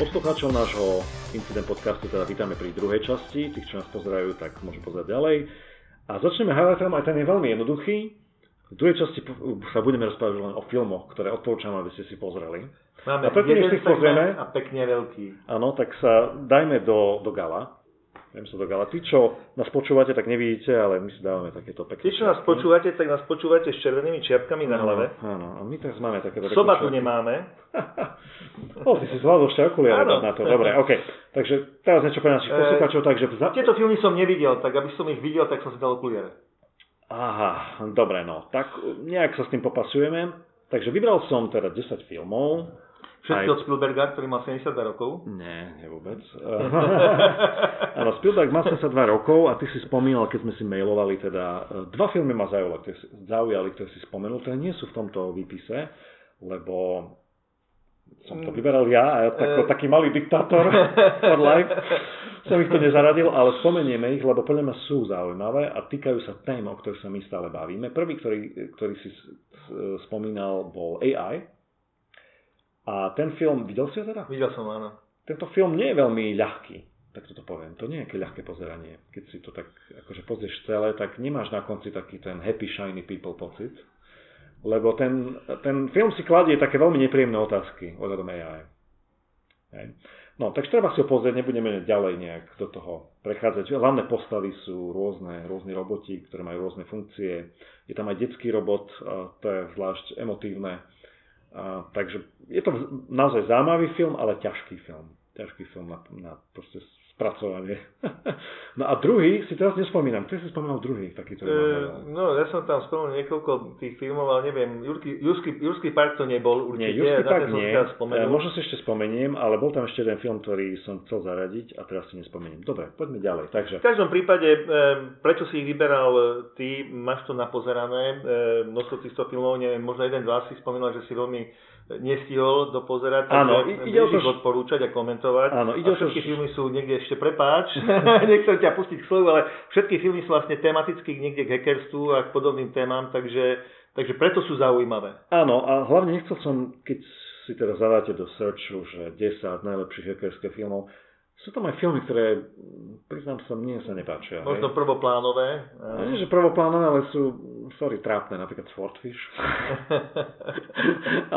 Poslucháčov nášho Incident podcastu teda vítame pri druhej časti. Tých, čo nás pozerajú, tak môžu pozerať ďalej. A začneme highlightom, aj ten je veľmi jednoduchý. V druhej časti sa budeme rozprávať len o filmoch, ktoré odporúčam, aby ste si pozreli. Máme a predtým, než si pozrieme, a pekne veľký. Áno, tak sa dajme do, do gala. Do gala. Tí, čo nás počúvate, tak nevidíte, ale my si dávame takéto pekné Tí, čo nás počúvate, tak nás počúvate s červenými čiapkami na hlave. Áno, a my teraz máme takéto pekné Sobatu čiapky. nemáme. o, ty si zvládol ešte okuliare dať na to. Dobre, OK. Takže teraz niečo pre našich Eh, poslucháčov, takže... Za... Tieto filmy som nevidel, tak aby som ich videl, tak som si dal okuliare. Aha, dobre, no. Tak nejak sa s tým popasujeme. Takže vybral som teda 10 filmov. Všetky Aj- od Spielberga, ktorý má 72 rokov. Nie, nie vôbec. Áno, Spielberg má 72 rokov a ty si spomínal, keď sme si mailovali, teda e, dva filmy ma zaujali, ktoré si, zaujali, ktoré si spomenul, ktoré nie sú v tomto výpise, lebo som to vyberal ja a tako, Eh. taký malý diktátor for life som ich to nezaradil, ale spomenieme ich, lebo podľa mňa sú zaujímavé a týkajú sa tém, o ktorých sa my stále bavíme. Prvý, ktorý, ktorý si spomínal, bol AI. A ten film, videl si ho teda? Videl som, áno. Tento film nie je veľmi ľahký, tak toto poviem. To nie je ľahké pozeranie. Keď si to tak akože pozrieš celé, tak nemáš na konci taký ten happy shiny people pocit. Lebo ten, ten film si kladie také veľmi nepríjemné otázky ohľadom AI. Hej. No, takže treba si ho pozrieť, nebudeme ďalej nejak do toho prechádzať. Hlavné postavy sú rôzne, rôzne roboti, ktoré majú rôzne funkcie. Je tam aj detský robot, to je zvlášť emotívne. A, takže je to naozaj zaujímavý film, ale ťažký film. Ťažký film na, na proste spracovanie. no a druhý, si teraz nespomínam, ty si spomínal druhý, taký to E, no, ja som tam spomenul niekoľko tých filmov, ale neviem, Jurský, Jurský, Jurský park to nebol určite. Nie, Jurský som nie. E, možno si ešte spomeniem, ale bol tam ešte jeden film, ktorý som chcel zaradiť a teraz si nespomeniem. Dobre, poďme ďalej. Takže, V každom prípade, e, prečo si ich vyberal e, ty, máš to napozerané, e, množstvo týchto filmov, neviem, možno jeden, dva si spomínal, že si veľmi nestihol dopozerať, Áno, takže i- ide o to, odporúčať a komentovať. Áno, ide a to, všetky že- filmy sú niekde ešte, prepáč, nechcem ťa pustiť k slovu, ale všetky filmy sú vlastne tematicky niekde k hackerstvu a k podobným témam, takže, takže preto sú zaujímavé. áno, a hlavne nechcel som, keď si teraz zadáte do searchu, že 10 najlepších hackerských filmov, sú tam aj filmy, ktoré, priznám sa, mne sa nepáčia. hej. Možno prvoplánové. A Nie, že prvoplánové, ale sú, sorry, trápne, napríklad Swordfish.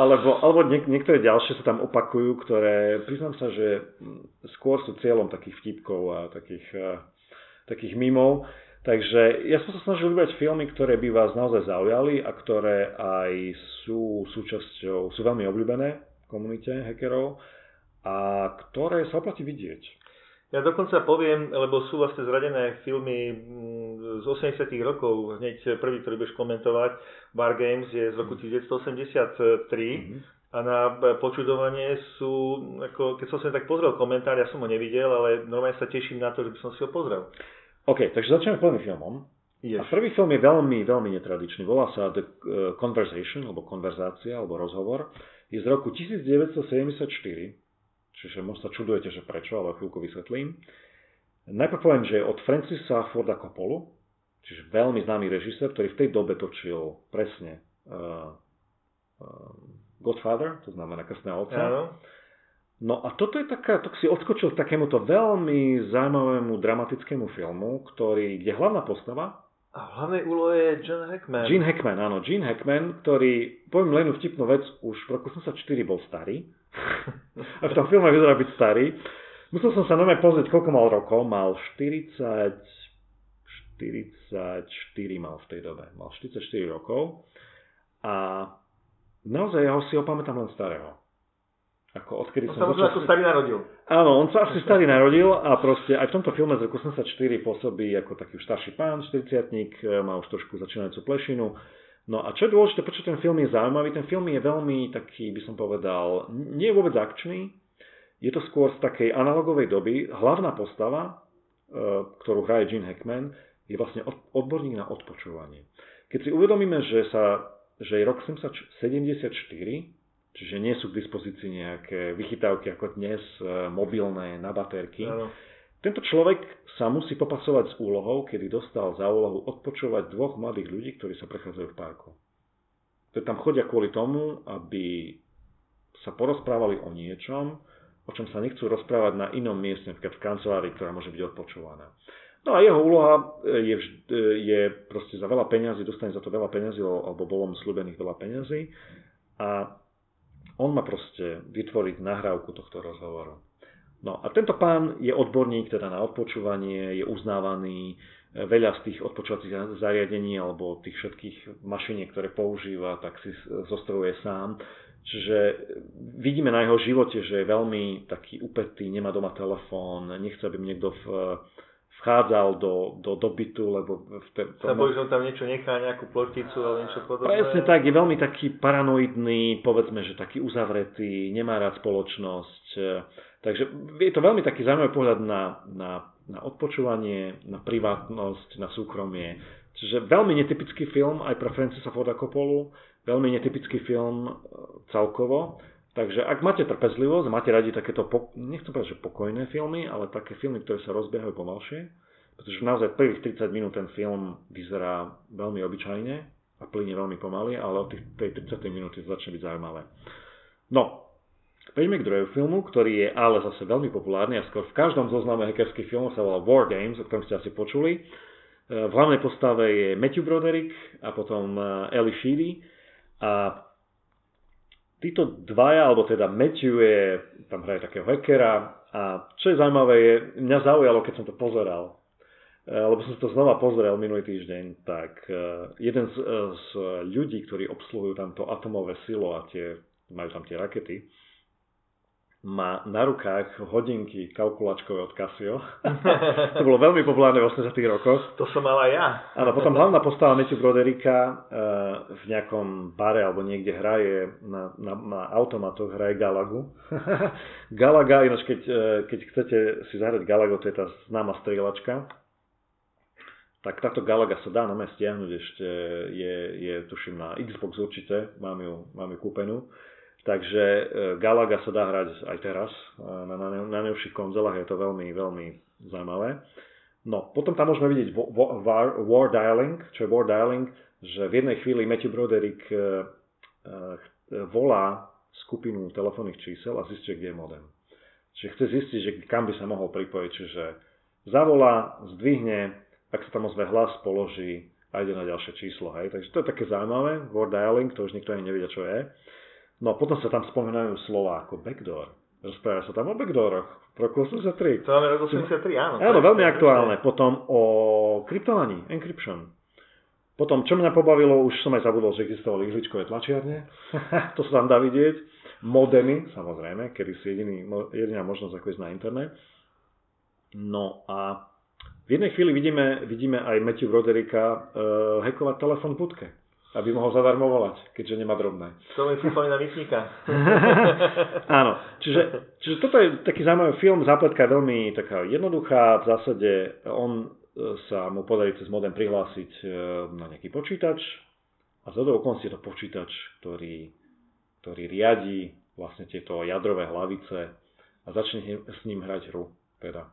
alebo alebo niek- niektoré ďalšie sa tam opakujú, ktoré, priznám sa, že skôr sú cieľom takých vtipkov a takých, eh, takých mimov. Takže ja som sa snažil vybrať filmy, ktoré by vás naozaj zaujali a ktoré aj sú súčasťou, sú veľmi obľúbené v komunite hackerov a ktoré sa oplatí vidieť. Ja dokonca poviem, lebo sú vlastne zradené filmy mm, z 80 rokov, hneď prvý, ktorý budeš komentovať, War Games je z roku 1983 Mhm. a na e, počudovanie sú, ako, keď som sa tak pozrel komentár, ja som ho nevidel, ale normálne sa teším na to, že by som si ho pozrel. OK, takže začneme prvým filmom. A Ideš. prvý film je veľmi, veľmi netradičný. Volá sa The eh, Conversation, alebo konverzácia, alebo rozhovor. Je z roku 1974, čiže možno sa čudujete, že prečo, ale o chvíľku vysvetlím. Najprv poviem, že je od Francisa Forda Coppolu, čiže veľmi známy režisér, ktorý v tej dobe točil presne uh, uh, Godfather, to znamená Krstného otca. Áno. No a toto je taká, to si odskočil k takémuto veľmi zaujímavému dramatickému filmu, ktorý, kde hlavná postava, A v hlavnej úlohe je John Hackman. Gene Hackman, áno, Gene Hackman, ktorý, poviem len vtipnú vec, už v roku 84 bol starý. A v tom filme vyzerá byť starý. Musel som sa normálne pozrieť, koľko mal rokov. Mal 40, 44 mal v tej dobe. Mal 44 rokov. A naozaj ja ho si ho pamätám len starého. Ako odkedy On som sa ako starý narodil. Áno, on sa asi starý narodil a proste aj v tomto filme z roku 84 pôsobí ako taký už starší pán, 40 má už trošku začínajúcu plešinu. No a čo je dôležité, prečo ten film je zaujímavý, ten film je veľmi taký, by som povedal, nie je vôbec akčný, je to skôr z takej analogovej doby. Hlavná postava, e, ktorú hraje Gene Hackman, je vlastne od- odborník na odpočúvanie. Keď si uvedomíme, že, sa, že je rok 74, čiže nie sú k dispozícii nejaké vychytávky ako dnes, e, mobilné, na baterky, Áno. tento človek sa musí popasovať s úlohou, kedy dostal za úlohu odpočúvať dvoch mladých ľudí, ktorí sa prechádzajú v parku. To tam chodia kvôli tomu, aby sa porozprávali o niečom, o čom sa nechcú rozprávať na inom mieste, napríklad v kancelárii, ktorá môže byť odpočúvaná. No a jeho úloha je, je proste za veľa peňazí, dostane za to veľa peňazí, alebo bolo mu slúbených veľa peňazí a on má proste vytvoriť nahrávku tohto rozhovoru. No a tento pán je odborník teda na odpočúvanie, je uznávaný, veľa z tých odpočúvacích zariadení alebo tých všetkých mašiniek, ktoré používa, tak si zostrojuje sám. Čiže vidíme na jeho živote, že je veľmi taký upetý, nemá doma telefón, nechce, aby niekto v, vchádzal do, do dobytu, lebo... V te, to, sa bojí, že tam niečo nechá, nejakú ploticu alebo niečo podobné. Presne tak, je veľmi taký paranoidný, povedzme, že taký uzavretý, nemá rád spoločnosť. Takže je to veľmi taký zaujímavý pohľad na, na, na odpočúvanie, na privátnosť, na súkromie. Čiže veľmi netypický film aj pre Francisa Forda Coppolu, veľmi netypický film e, celkovo. Takže ak máte trpezlivosť, máte radi takéto, nechcem povedať, že pokojné filmy, ale také filmy, ktoré sa rozbiehajú pomalšie, pretože naozaj prvých 30 minút ten film vyzerá veľmi obyčajne a plyne veľmi pomaly, ale od tých, tej 30 minúty začne byť zaujímavé. No, Poďme k druhému filmu, ktorý je ale zase veľmi populárny a skôr v každom zozname hackerských filmov sa volá War Games, o ktorom ste asi počuli. E, v hlavnej postave je Matthew Broderick a potom e, Ellie Sheedy. A títo dvaja, alebo teda Matthew je, tam hraje takého hackera a čo je zaujímavé je, mňa zaujalo, keď som to pozeral, e, lebo som to znova pozrel minulý týždeň, tak e, jeden z, e, z ľudí, ktorí obsluhujú tamto atomové silo a tie, majú tam tie rakety, má na rukách hodinky kalkulačkové od Casio. to bolo veľmi populárne v 80 rokoch. To som mal aj ja. Áno, potom hlavná postava Matthew Broderika uh, v nejakom bare alebo niekde hraje na, na, na automatoch, hraje Galagu. Galaga, ináč keď, uh, keď chcete si zahrať Galago, to je tá známa strieľačka, tak táto Galaga sa dá na mňa stiahnuť ešte, je, je tuším na Xbox určite, mám ju, mám ju kúpenú. Takže e, Galaga sa dá hrať aj teraz e, na, na, na najnovších konzolách, je to veľmi, veľmi zaujímavé. No, potom tam môžeme vidieť war, war dialing, čo je war dialing, že v jednej chvíli Matthew Broderick e, volá skupinu telefónnych čísel a zistí, kde je modem. Čiže chce zistiť, že kam by sa mohol pripojiť, čiže zavolá, zdvihne, ak sa tam ozve hlas, položí a ide na ďalšie číslo. Hej. Takže to je také zaujímavé, war dialing, to už nikto ani nevedia, čo je. No a potom sa tam spomínajú slova ako backdoor. Rozpráva sa tam o backdooroch. Roku 83. To máme rok 83, áno. Áno, veľmi aktuálne. Potom o kryptovaní, encryption. Potom, čo mňa pobavilo, už som aj zabudol, že existovali ihličkové tlačiarne. to sa tam dá vidieť. Modemy, samozrejme, kedy si jediný, jediná možnosť, ako ísť na internet. No a v jednej chvíli vidíme, vidíme aj Matthew Brodericka uh, hackovať telefon v budke aby mohol zadarmo volať, keďže nemá drobné. To mi pripomína myšníka. Áno, čiže, čiže toto je taký zaujímavý film, zápletka je veľmi taká jednoduchá, v zásade on e, sa mu podarí cez modem prihlásiť e, na nejaký počítač a za okolností je to počítač, ktorý, ktorý riadi vlastne tieto jadrové hlavice a začne s ním hrať hru. Teda.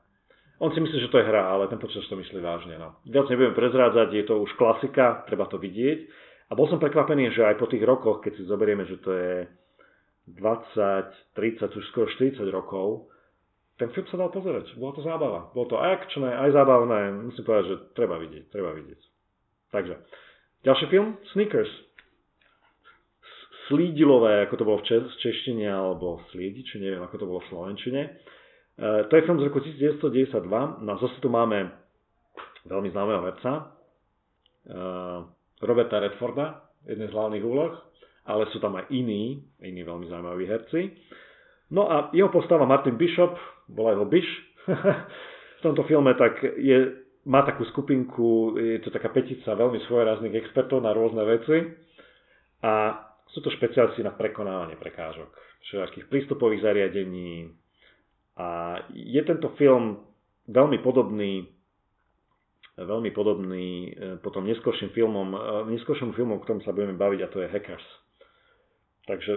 On si myslí, že to je hra, ale ten počítač to myslí vážne. No. Viac nebudem prezrádzať, je to už klasika, treba to vidieť. A bol som prekvapený, že aj po tých rokoch, keď si zoberieme, že to je 20, 30, už skoro 40 rokov, ten film sa dal pozerať. Bola to zábava. Bolo to aj akčné, aj zábavné. Musím povedať, že treba vidieť. Treba vidieť. Takže, ďalší film, Sneakers. Slídilové, ako to bolo v češtine, alebo Sliediči, neviem, ako to bolo v slovenčine. E, to je film z roku 1992. No zase tu máme veľmi známeho herca. E, Roberta Redforda, jednej z hlavných úloh, ale sú tam aj iní, iní veľmi zaujímaví herci. No a jeho postava Martin Bishop, bola jeho Bish, v tomto filme tak je, má takú skupinku, je to taká petica veľmi svojrazných expertov na rôzne veci. A sú to špecialisti na prekonávanie prekážok, všetkých prístupových zariadení. A je tento film veľmi podobný veľmi podobný e, potom neskôrším filmom, e, neskôrším filmom, o ktorom sa budeme baviť a to je Hackers. Takže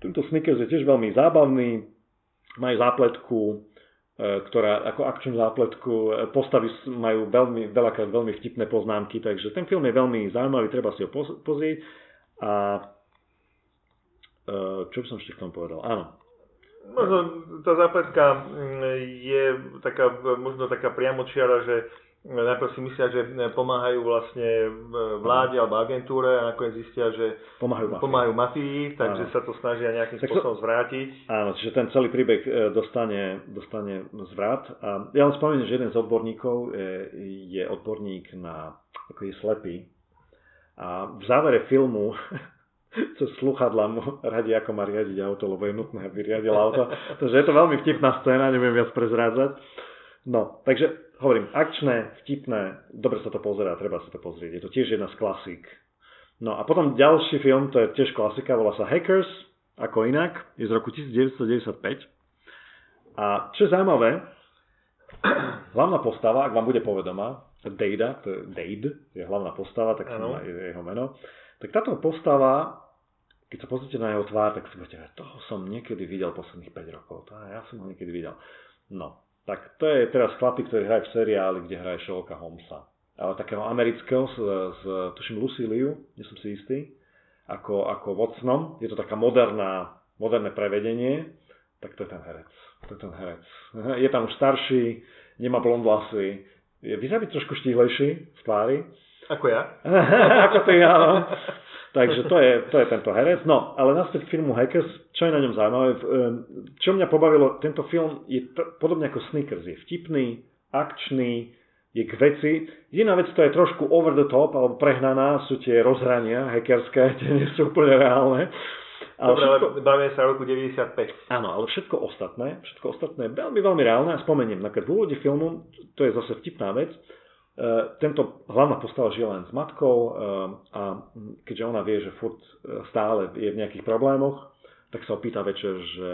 tento Snickers je tiež veľmi zábavný, majú zápletku, e, ktorá ako akčnú zápletku, postavy majú veľmi, veľakrát veľmi vtipné poznámky, takže ten film je veľmi zaujímavý, treba si ho pozrieť. A čo by som ešte k tomu povedal? Áno. Možno tá zápletka mm, je taká, možno taká priamočiara, že najprv si myslia, že pomáhajú vlastne vláde alebo agentúre a nakoniec zistia, že pomáhajú mafii, pomáhajú mafii takže áno. sa to snažia nejakým tak spôsobom to, zvrátiť. Áno, čiže ten celý príbeh e, dostane, dostane zvrat. A ja len spomeniem, že jeden z odborníkov je, je odborník na, ako je slepý. A v závere filmu cez sluchadla mu radí, ako má riadiť auto, lebo je nutné, aby riadil auto. Takže je to veľmi vtipná scéna, neviem viac prezrádzať. No, takže hovorím, akčné, vtipné, dobre sa to pozerá, treba sa to pozrieť. Je to tiež jedna z klasík. No a potom ďalší film, to je tiež klasika, volá sa Hackers, ako inak, je z roku 1995. A čo je zaujímavé, hlavná postava, ak vám bude povedomá, Dada, to je Dade, je hlavná postava, tak ano. je jeho meno, tak táto postava, keď sa pozrite na jeho tvár, tak si budete, toho som niekedy videl posledných 5 rokov, to ja som ho niekedy videl. No, tak to je teraz chlapík, ktorý hraje v seriáli, kde hraje Sherlocka Holmesa. Ale takého amerického, s, s tuším Lucy Liu, nie som si istý, ako, ako Watsonom. Je to taká moderná, moderné prevedenie, tak to je ten herec. To je ten herec. Je tam už starší, nemá blond vlasy, vyzerá byť trošku štíhlejší v tvári. Ako ja? ako ty, áno. Takže to je, to je tento herec. No, ale naspäť k filmu Hackers, čo je na ňom zaujímavé, čo mňa pobavilo, tento film je t- podobne ako Snickers, je vtipný, akčný, je k veci. Jediná vec, to je trošku over the top, alebo prehnaná, sú tie rozhrania hackerské, tie nie sú úplne reálne. Ale Dobre, všetko... ale bavíme sa roku 95. Áno, ale všetko ostatné, všetko ostatné je veľmi, veľmi reálne. A spomeniem, napríklad v úvode filmu, to je zase vtipná vec, tento hlavná postava žije len s matkou eh, a keďže ona vie, že furt eh, stále je v nejakých problémoch, tak sa opýta večer, že,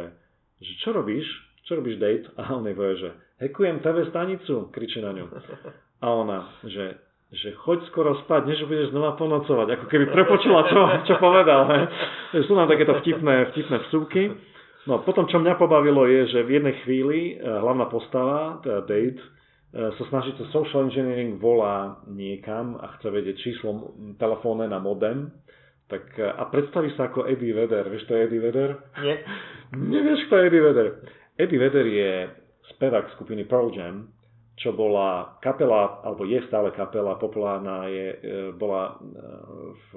že čo robíš? Čo robíš date? A on jej povie, že hekujem TV stanicu, kričí na ňu. A ona, že, že choď skoro spať, než budeš znova ponocovať. Ako keby prepočula, čo, čo povedal. Sú nám takéto vtipné, vtipné vsúky. No potom, čo mňa pobavilo, je, že v jednej chvíli hlavná postava, teda Date, E, sa snaží to social engineering volá niekam a chce vedieť číslo telefónne na modem, tak, e, a predstaví sa ako Eddie Vedder. Vieš, to je Eddie Vedder? Nie. Nevieš, kto je Eddie Vedder? Eddie Vedder je spevák skupiny Pearl Jam, čo bola kapela, alebo je stále kapela, populárna, je, e, bola v,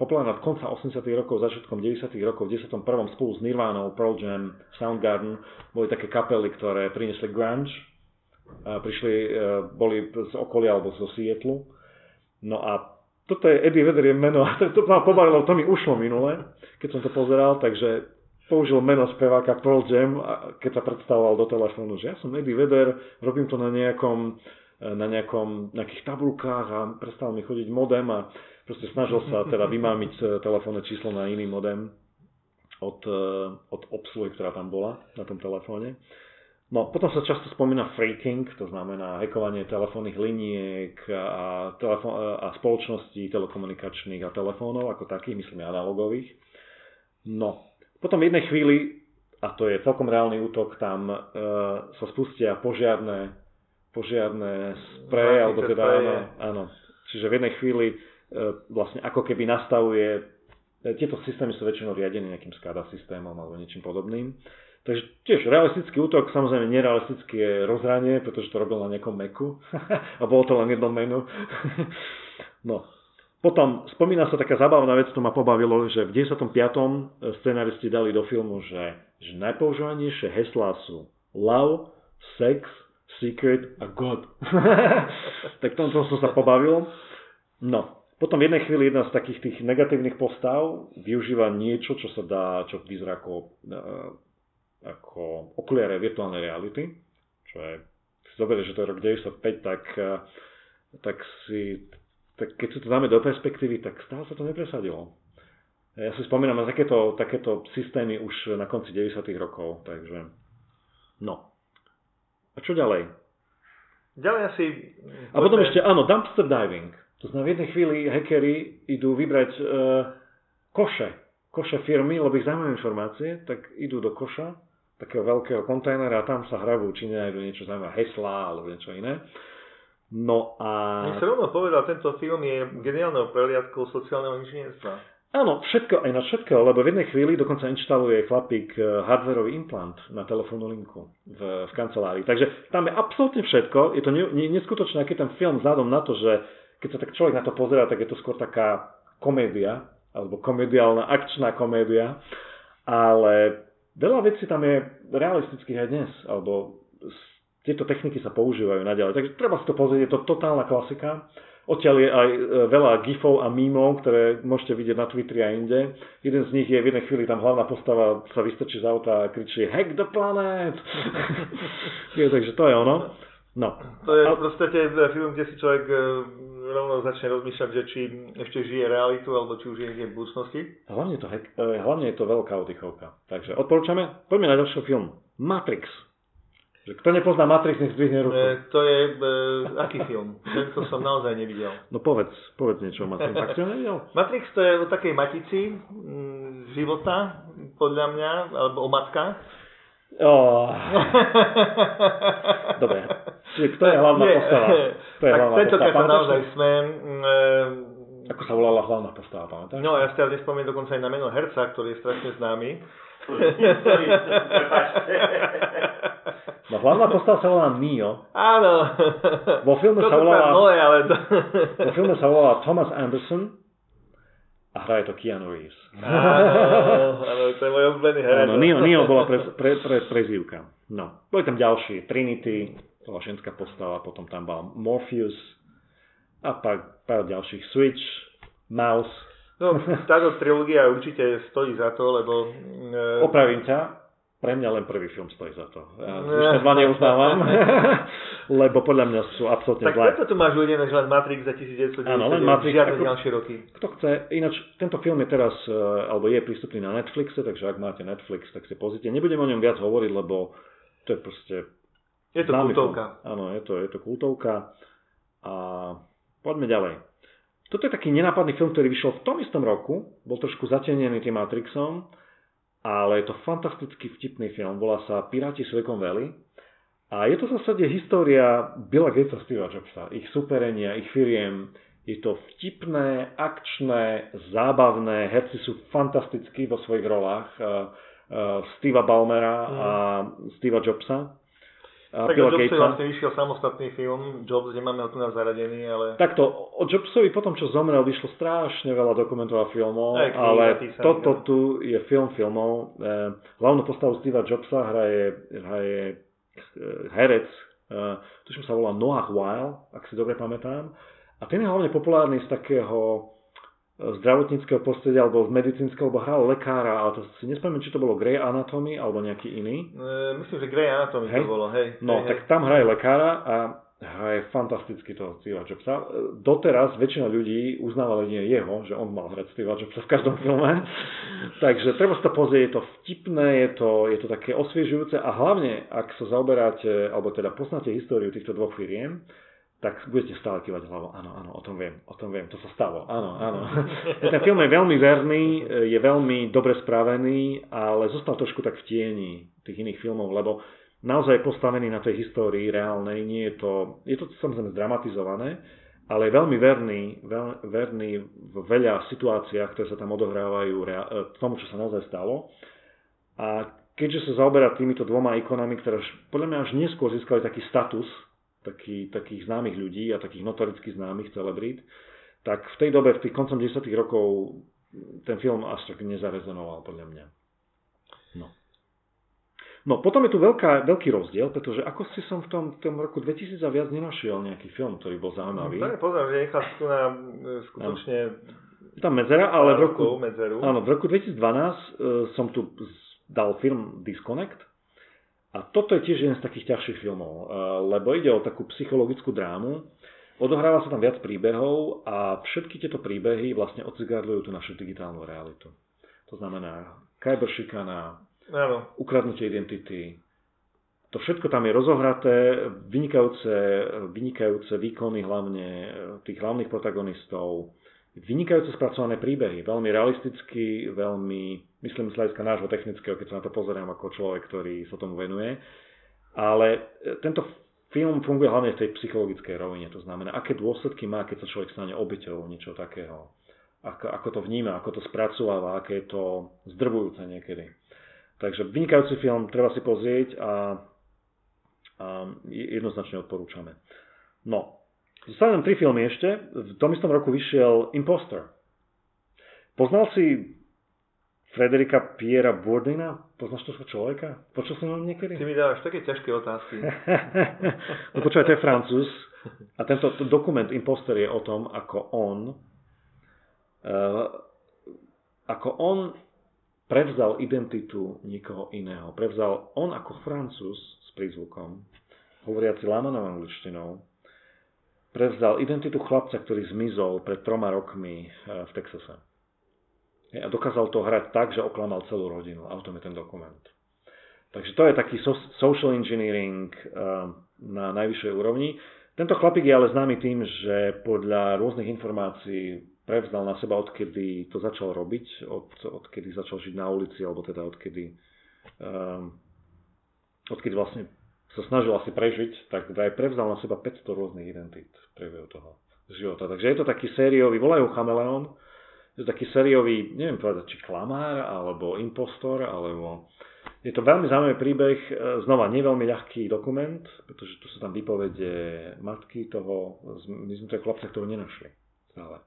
populárna v konca 80 rokov, začiatkom 90 rokov, v 11. spolu s Nirvánou, Pearl Jam, Soundgarden, boli také kapely, ktoré priniesli grunge, prišli, e, boli z okolia alebo zo Sietlu. No a toto je Eddie Vedder je meno, to, to ma pobavilo, to mi ušlo minule, keď som to pozeral, takže použil meno speváka Pearl Jam, keď sa predstavoval do telefónu, že ja som Eddie Vedder, robím to na nejakom, e, na nejakom, nejakých tabulkách a prestal mi chodiť modem a proste snažil sa teda vymámiť telefónne číslo na iný modem od, od obsluhy, ktorá tam bola na tom telefóne. No, potom sa často spomína freaking, to znamená hekovanie telefónnych liniek a, telefó- a spoločností telekomunikačných a telefónov ako takých, myslím analogových. No, potom v jednej chvíli, a to je celkom reálny útok, tam e, sa spustia požiarné, požiarné spreje, alebo teda áno, áno. Čiže v jednej chvíli e, vlastne ako keby nastavuje, e, tieto systémy sú väčšinou riadené nejakým SCADA systémom alebo niečím podobným Takže tiež realistický útok, samozrejme nerealistické rozhranie, pretože to robil na nejakom meku a bolo to len jedno menu. no. Potom spomína sa taká zábavná vec, to ma pobavilo, že v 95. scenáristi dali do filmu, že, že najpoužívanejšie heslá sú love, sex, secret a God. tak tom som sa pobavil. No, potom v jednej chvíli jedna z takých tých negatívnych postav využíva niečo, čo sa dá, čo vyzerá ako e, ako okuliare virtuálnej reality, čo je, si zoberie, že to je rok 95, tak, eh, tak si, tak keď si to dáme do perspektívy, tak stále sa to nepresadilo. Ja si spomínam na takéto, takéto systémy už na konci 90. rokov, takže no. A čo ďalej? Ďalej asi... A potom ešte, áno, dumpster diving. To znamená, v jednej chvíli hackery idú vybrať uh, koše, koše firmy, lebo ich zaujímavé informácie, tak idú do koša takého veľkého kontajnera a tam sa hrabú, či nájdu niečo zaujímavé, heslá alebo niečo iné. No a... Mne sa rovno povedal, tento film je geniálnou preliadkou sociálneho inžinierstva. Áno, všetko, aj na všetko, lebo v jednej chvíli dokonca inštaluje chlapík eh, hardwareový implant na telefónnu linku v, v kancelárii. Takže tam je absolútne všetko, je to ne, ne, neskutočné, aký ten film vzhľadom na to, že keď sa tak človek na to pozerá, tak je to skôr taká komédia, alebo komediálna akčná komédia, ale veľa vecí tam je realistických aj dnes, alebo tieto techniky sa používajú naďalej. Takže treba si to pozrieť, je to totálna klasika. Odtiaľ je aj e, veľa gifov a mímov, ktoré môžete vidieť na Twitteri a inde. Jeden z nich je v jednej chvíli tam hlavná postava sa vystrčí z auta a kričí Hack the planet! je, takže to je ono. No. To je v podstate film, kde si človek e, rovno začne rozmýšľať, že či ešte žije realitu, alebo či už je niekde v budúcnosti. Hlavne, to, e, hlavne je to veľká oddychovka. Takže odporúčame. Poďme na ďalší film. Matrix. Kto nepozná Matrix, nech zdvihne ruku. E, to je, e, aký film? Tento som naozaj nevidel. No povedz, povedz niečo o Matrix. Tak si ho nevidel? Matrix to je o takej matici m, života, podľa mňa, alebo o matkách. Oh. Dobre. Čiže kto je hlavná Nie. postava? Kto je tak hlavná tentokrát sa naozaj smiem. E, Ako sa volala hlavná postava, pamätáš? No ja si teraz nespomínam dokonca aj na meno herca, ktorý je strašne známy. No hlavná postava sa volá Neo. Áno. Vo filme sa volá... Moje, ale to... Vo filme sa volá Thomas Anderson a hraje to Keanu Reeves. Áno, áno to je môj obľúbený herec. Áno, Neo, Neo bola pre, pre, pre, prezývka. No. Boli tam ďalší. Trinity, bola ženská postava, potom tam bol Morpheus a pak pár ďalších. Switch, Mouse. No, táto trilógia určite stojí za to, lebo... E... Opravím ťa, pre mňa len prvý film stojí za to. Ja zvyšné dva neuznávam, lebo podľa mňa sú absolútne tak zlé. Tak preto tu máš uvedené, že len Matrix za 1999, Áno, len Matrix, žiadne ako, ďalšie roky. Kto chce, ináč tento film je teraz, e, alebo je prístupný na Netflixe, takže ak máte Netflix, tak si pozrite. Nebudem o ňom viac hovoriť, lebo to je proste... Je to kultovka. Film. Áno, je to, je to kultovka. A poďme ďalej. Toto je taký nenápadný film, ktorý vyšiel v tom istom roku, bol trošku zatenený tým Matrixom, ale je to fantasticky vtipný film, volá sa Piráti Silicon Valley a je to v zásade história Billa Gatesa Steve Jobsa, ich superenia, ich firiem, je to vtipné, akčné, zábavné, herci sú fantastickí vo svojich rolách, Steva Balmera mm. a Steva Jobsa. Tak Billa Jobsovi vlastne vyšiel samostatný film, Jobs nemáme ho tu na zaradený, ale... Takto, o Jobsovi potom, čo zomrel, vyšlo strašne veľa dokumentov a filmov, Aj, ale písaný, toto no. tu je film filmov. E, hlavnú postavu Steva Jobsa hraje, hraje e, herec, tuším sa volá Noah Weil, ak si dobre pamätám. A ten je hlavne populárny z takého zdravotníckého prostredia alebo z medicínskeho, alebo hral lekára, ale to si nespomínam, či to bolo Grey Anatomy alebo nejaký iný. E, myslím, že Grey Anatomy hej? to bolo, hej. No, hej, tak hej. tam hraje lekára a hraje fantasticky toho Steve Jobsa. Doteraz väčšina ľudí uznáva nie jeho, že on mal hrať Steve Jobsa v každom filme. Takže treba sa to pozrieť, je to vtipné, je to, je to také osviežujúce a hlavne, ak sa zaoberáte, alebo teda poznáte históriu týchto dvoch firiem, tak budete stále kývať hlavou. Áno, áno, o tom viem, o tom viem, to sa stalo. Áno, áno. Ten film je veľmi verný, je veľmi dobre spravený, ale zostal trošku tak v tieni tých iných filmov, lebo naozaj je postavený na tej histórii reálnej, nie je to, je to samozrejme zdramatizované, ale je veľmi verný, veľ, verný v veľa situáciách, ktoré sa tam odohrávajú tomu, čo sa naozaj stalo. A keďže sa zaoberá týmito dvoma ikonami, ktoré podľa mňa až neskôr získali taký status, taký, takých známych ľudí a takých notoricky známych celebrít, tak v tej dobe, v tých koncom 10 rokov, ten film až tak nezarezonoval podľa mňa. No. No, potom je tu veľká, veľký rozdiel, pretože ako si som v tom, v tom roku 2000 a viac nenašiel nejaký film, ktorý bol zaujímavý. No, pozor, že nechal tu na e, skutočne... Je tam medzera, ale v roku, medzeru. áno, v roku 2012 uh, e, som tu dal film Disconnect, a toto je tiež jeden z takých ťažších filmov, eh, lebo ide o takú psychologickú drámu. Odohráva sa tam viac príbehov a všetky tieto príbehy vlastne odzrkadľujú tú našu digitálnu realitu. To znamená cyberšikana, ukradnutie identity, to všetko tam je rozohraté, vynikajúce, vynikajúce výkony hlavne tých hlavných protagonistov, vynikajúco spracované príbehy, veľmi realisticky, veľmi, myslím z hľadiska nášho technického, keď sa na to pozerám ako človek, ktorý sa tomu venuje. Ale e, tento film funguje hlavne v tej psychologickej rovine, to znamená, aké dôsledky má, keď sa človek stane obyťou niečo takého. ako, ako to vníma, ako to spracováva, aké je to zdrbujúce niekedy. Takže vynikajúci film, treba si pozrieť a, a jednoznačne odporúčame. No, zostaniem tri filmy ešte. V tom istom roku vyšiel Imposter. Poznal si Frederika Piera Burdina? Poznáš toho človeka? Počul som ho niekedy? Ty mi dávaš také ťažké otázky. no počúvaj, to je Francúz. A tento dokument Imposter je o tom, ako on uh, ako on prevzal identitu niekoho iného. Prevzal on ako Francúz s prízvukom, hovoriaci lámanou angličtinou, prevzal identitu chlapca, ktorý zmizol pred troma rokmi eh, v Texase. A dokázal to hrať tak, že oklamal celú rodinu. A o tom je ten dokument. Takže to je taký social engineering eh, na najvyššej úrovni. Tento chlapík je ale známy tým, že podľa rôznych informácií prevzal na seba, odkedy to začal robiť, od, odkedy začal žiť na ulici, alebo teda odkedy, um, odkedy vlastne sa snažil asi prežiť, tak aj prevzal na seba 500 rôznych identít v priebehu toho života. Takže je to taký sériový, volajú chameleón, je to taký sériový, neviem povedať, či klamár, alebo impostor, alebo je to veľmi zaujímavý príbeh, e, znova nie veľmi ľahký dokument, pretože tu sú tam vypovede matky toho, toho chlapca, ktorú nenašli stále.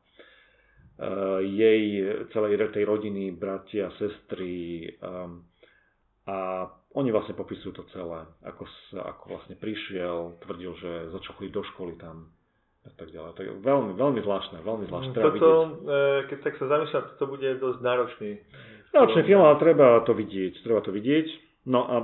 Eh, jej celej tej rodiny, bratia, sestry um, a oni vlastne popisujú to celé, ako, sa, ako vlastne prišiel, tvrdil, že začal chodiť do školy tam a tak ďalej. To je veľmi, veľmi zvláštne, veľmi zvláštne. Toto, vidieť. Eh, keď tak sa zamýšľam, to bude dosť náročný. Náročný film, ale treba to vidieť, treba to vidieť. No a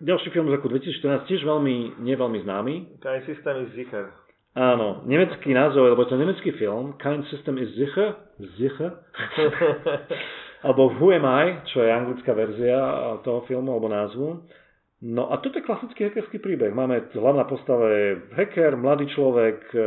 ďalší film z roku 2014, tiež veľmi, nie veľmi známy. Kein System is sicher. Áno, nemecký názov, lebo to je nemecký film, Kein System is sicher, sicher, alebo Who am I, čo je anglická verzia toho filmu alebo názvu. No a toto je klasický hackerský príbeh. Máme hlavná postava je hacker, mladý človek, e,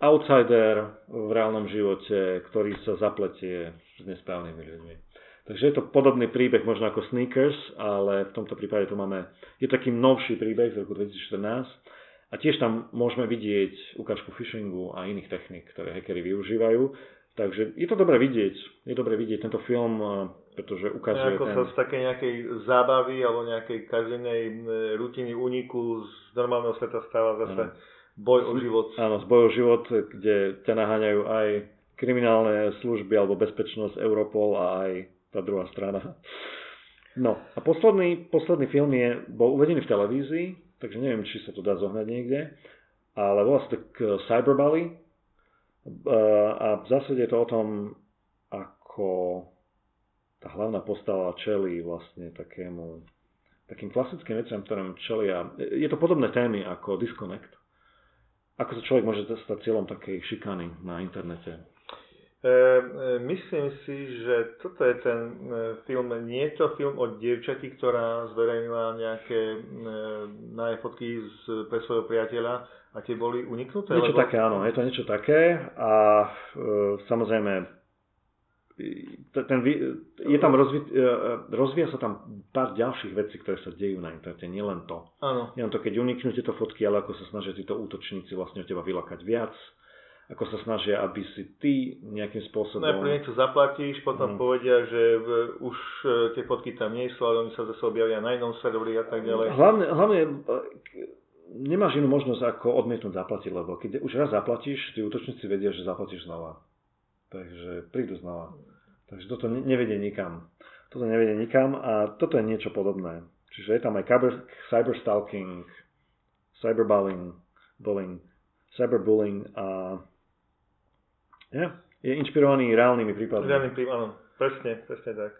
outsider v reálnom živote, ktorý sa zapletie s nesprávnymi ľuďmi. Takže je to podobný príbeh možno ako Sneakers, ale v tomto prípade to máme, je taký novší príbeh z roku 2014 a tiež tam môžeme vidieť ukážku phishingu a iných technik, ktoré hackery využívajú. Takže je to dobre vidieť, je dobre vidieť tento film, pretože ukazuje Ako ten... sa z také nejakej zábavy alebo nejakej každenej rutiny úniku z normálneho sveta stáva zase ano. boj o život. Áno, z boj o život, kde ťa naháňajú aj kriminálne služby alebo bezpečnosť Europol a aj tá druhá strana. No a posledný, posledný film je, bol uvedený v televízii, takže neviem, či sa to dá zohnať niekde, ale volá sa tak eh, Cyberbully eh, a v zásade je to o tom, ako tá hlavná postava čelí vlastne takému takým klasickým veciam, ktorým čelia. Je to podobné témy ako Disconnect. Ako sa človek môže stať cieľom takej šikany na internete. E, e, myslím si, že toto je ten e, film, nie je to film o dievčati, ktorá zverejnila nejaké na fotky z, pre svojho priateľa a tie boli uniknuté? Niečo lebo... také, áno, je to niečo také a e, samozrejme ten, je tam rozvi, rozvíja sa tam pár ďalších vecí, ktoré sa dejú na internete, nielen to. Áno. Nielen to, keď uniknú tieto fotky, ale ako sa snažia títo útočníci vlastne od teba vylakať viac ako sa snažia, aby si ty nejakým spôsobom... Najprv niečo zaplatíš, potom mm. povedia, že už e, tie fotky tam nie sú, ale oni sa zase objavia na inom serveri a tak ďalej. Hlavne, hlavne e, nemáš inú možnosť ako odmietnúť zaplatiť, lebo keď už raz zaplatíš, tí útočníci vedia, že zaplatíš znova. Takže prídu znova. Takže toto nevedie nikam. Toto nevedie nikam a toto je niečo podobné. Čiže je tam aj cyberstalking, cyberbullying, bullying, cyberbullying a ja, je inšpirovaný reálnymi prípadmi. Reálnym prípadmi, áno, presne, presne tak.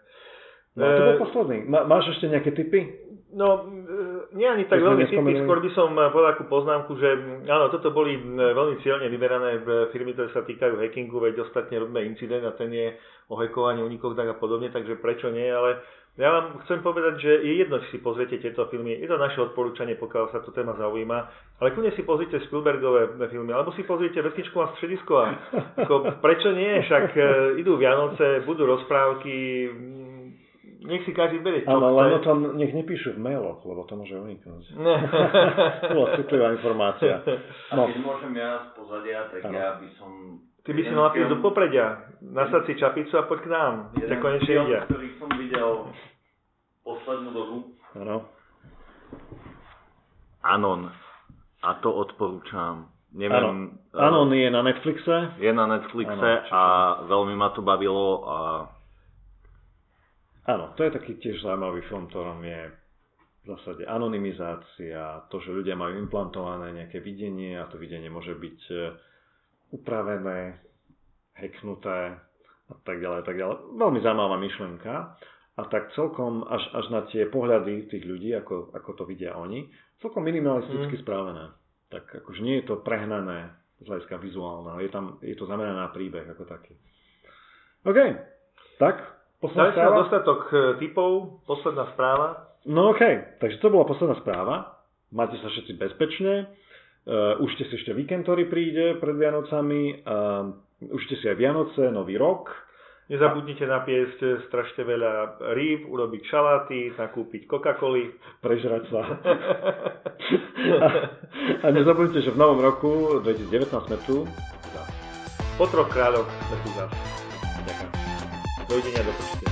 No to bol e, posledný. Má, máš ešte nejaké typy? No, e, nie ani tak veľmi typy, skôr by som povedal takú poznámku, že áno, toto boli veľmi cieľne vyberané firmy, ktoré sa týkajú hackingu, veď ostatne robíme incident a ten je o hackovaní, unikoch tak a podobne, takže prečo nie, ale ja vám chcem povedať, že je jedno, či si pozriete tieto filmy. Je to naše odporúčanie, pokiaľ sa to téma zaujíma. Ale kľudne si pozrite Spielbergové filmy, alebo si pozrite Vesničku a středisko. A ako, prečo nie? Však e, idú Vianoce, budú rozprávky, nech si každý berie. Ale len o tom nech nepíšu v mailoch, lebo to môže uniknúť. to bola citlivá informácia. No. A keď môžem ja z pozadia, tak ano. ja by som Ty by si mal prísť do popredia, nasať si čapicu a poď k nám. Ťa konečne ide. ktorý som videl poslednú dobu. Áno. Anon. A to odporúčam. Neviem, Áno. Anon je na Netflixe. Je na Netflixe ano, a veľmi ma to bavilo. A... Áno, to je taký tiež zaujímavý film, ktorom je v zásade anonymizácia, to, že ľudia majú implantované nejaké videnie a to videnie môže byť upravené, hacknuté a tak ďalej, tak ďalej. Veľmi zaujímavá myšlienka a tak celkom až, až na tie pohľady tých ľudí, ako, ako to vidia oni, celkom minimalisticky mm. správené. Tak akože nie je to prehnané z hľadiska vizuálneho, je, tam, je to zamerané na príbeh ako taký. OK, tak, posledná správa. dostatok e, typov, posledná správa. No OK, takže to bola posledná správa. Máte sa všetci bezpečne. Uh, užte si ešte víkend, ktorý príde pred Vianocami. Užte si aj Vianoce, Nový rok. Nezabudnite napiesť strašne veľa rýb, urobiť šaláty, nakúpiť Coca-Coly. Prežrať sa. a, a nezabudnite, že v novom roku 2019 sme tu. Po troch kráľoch sme tu zase. Ďakujem. Dovidenia do počutia.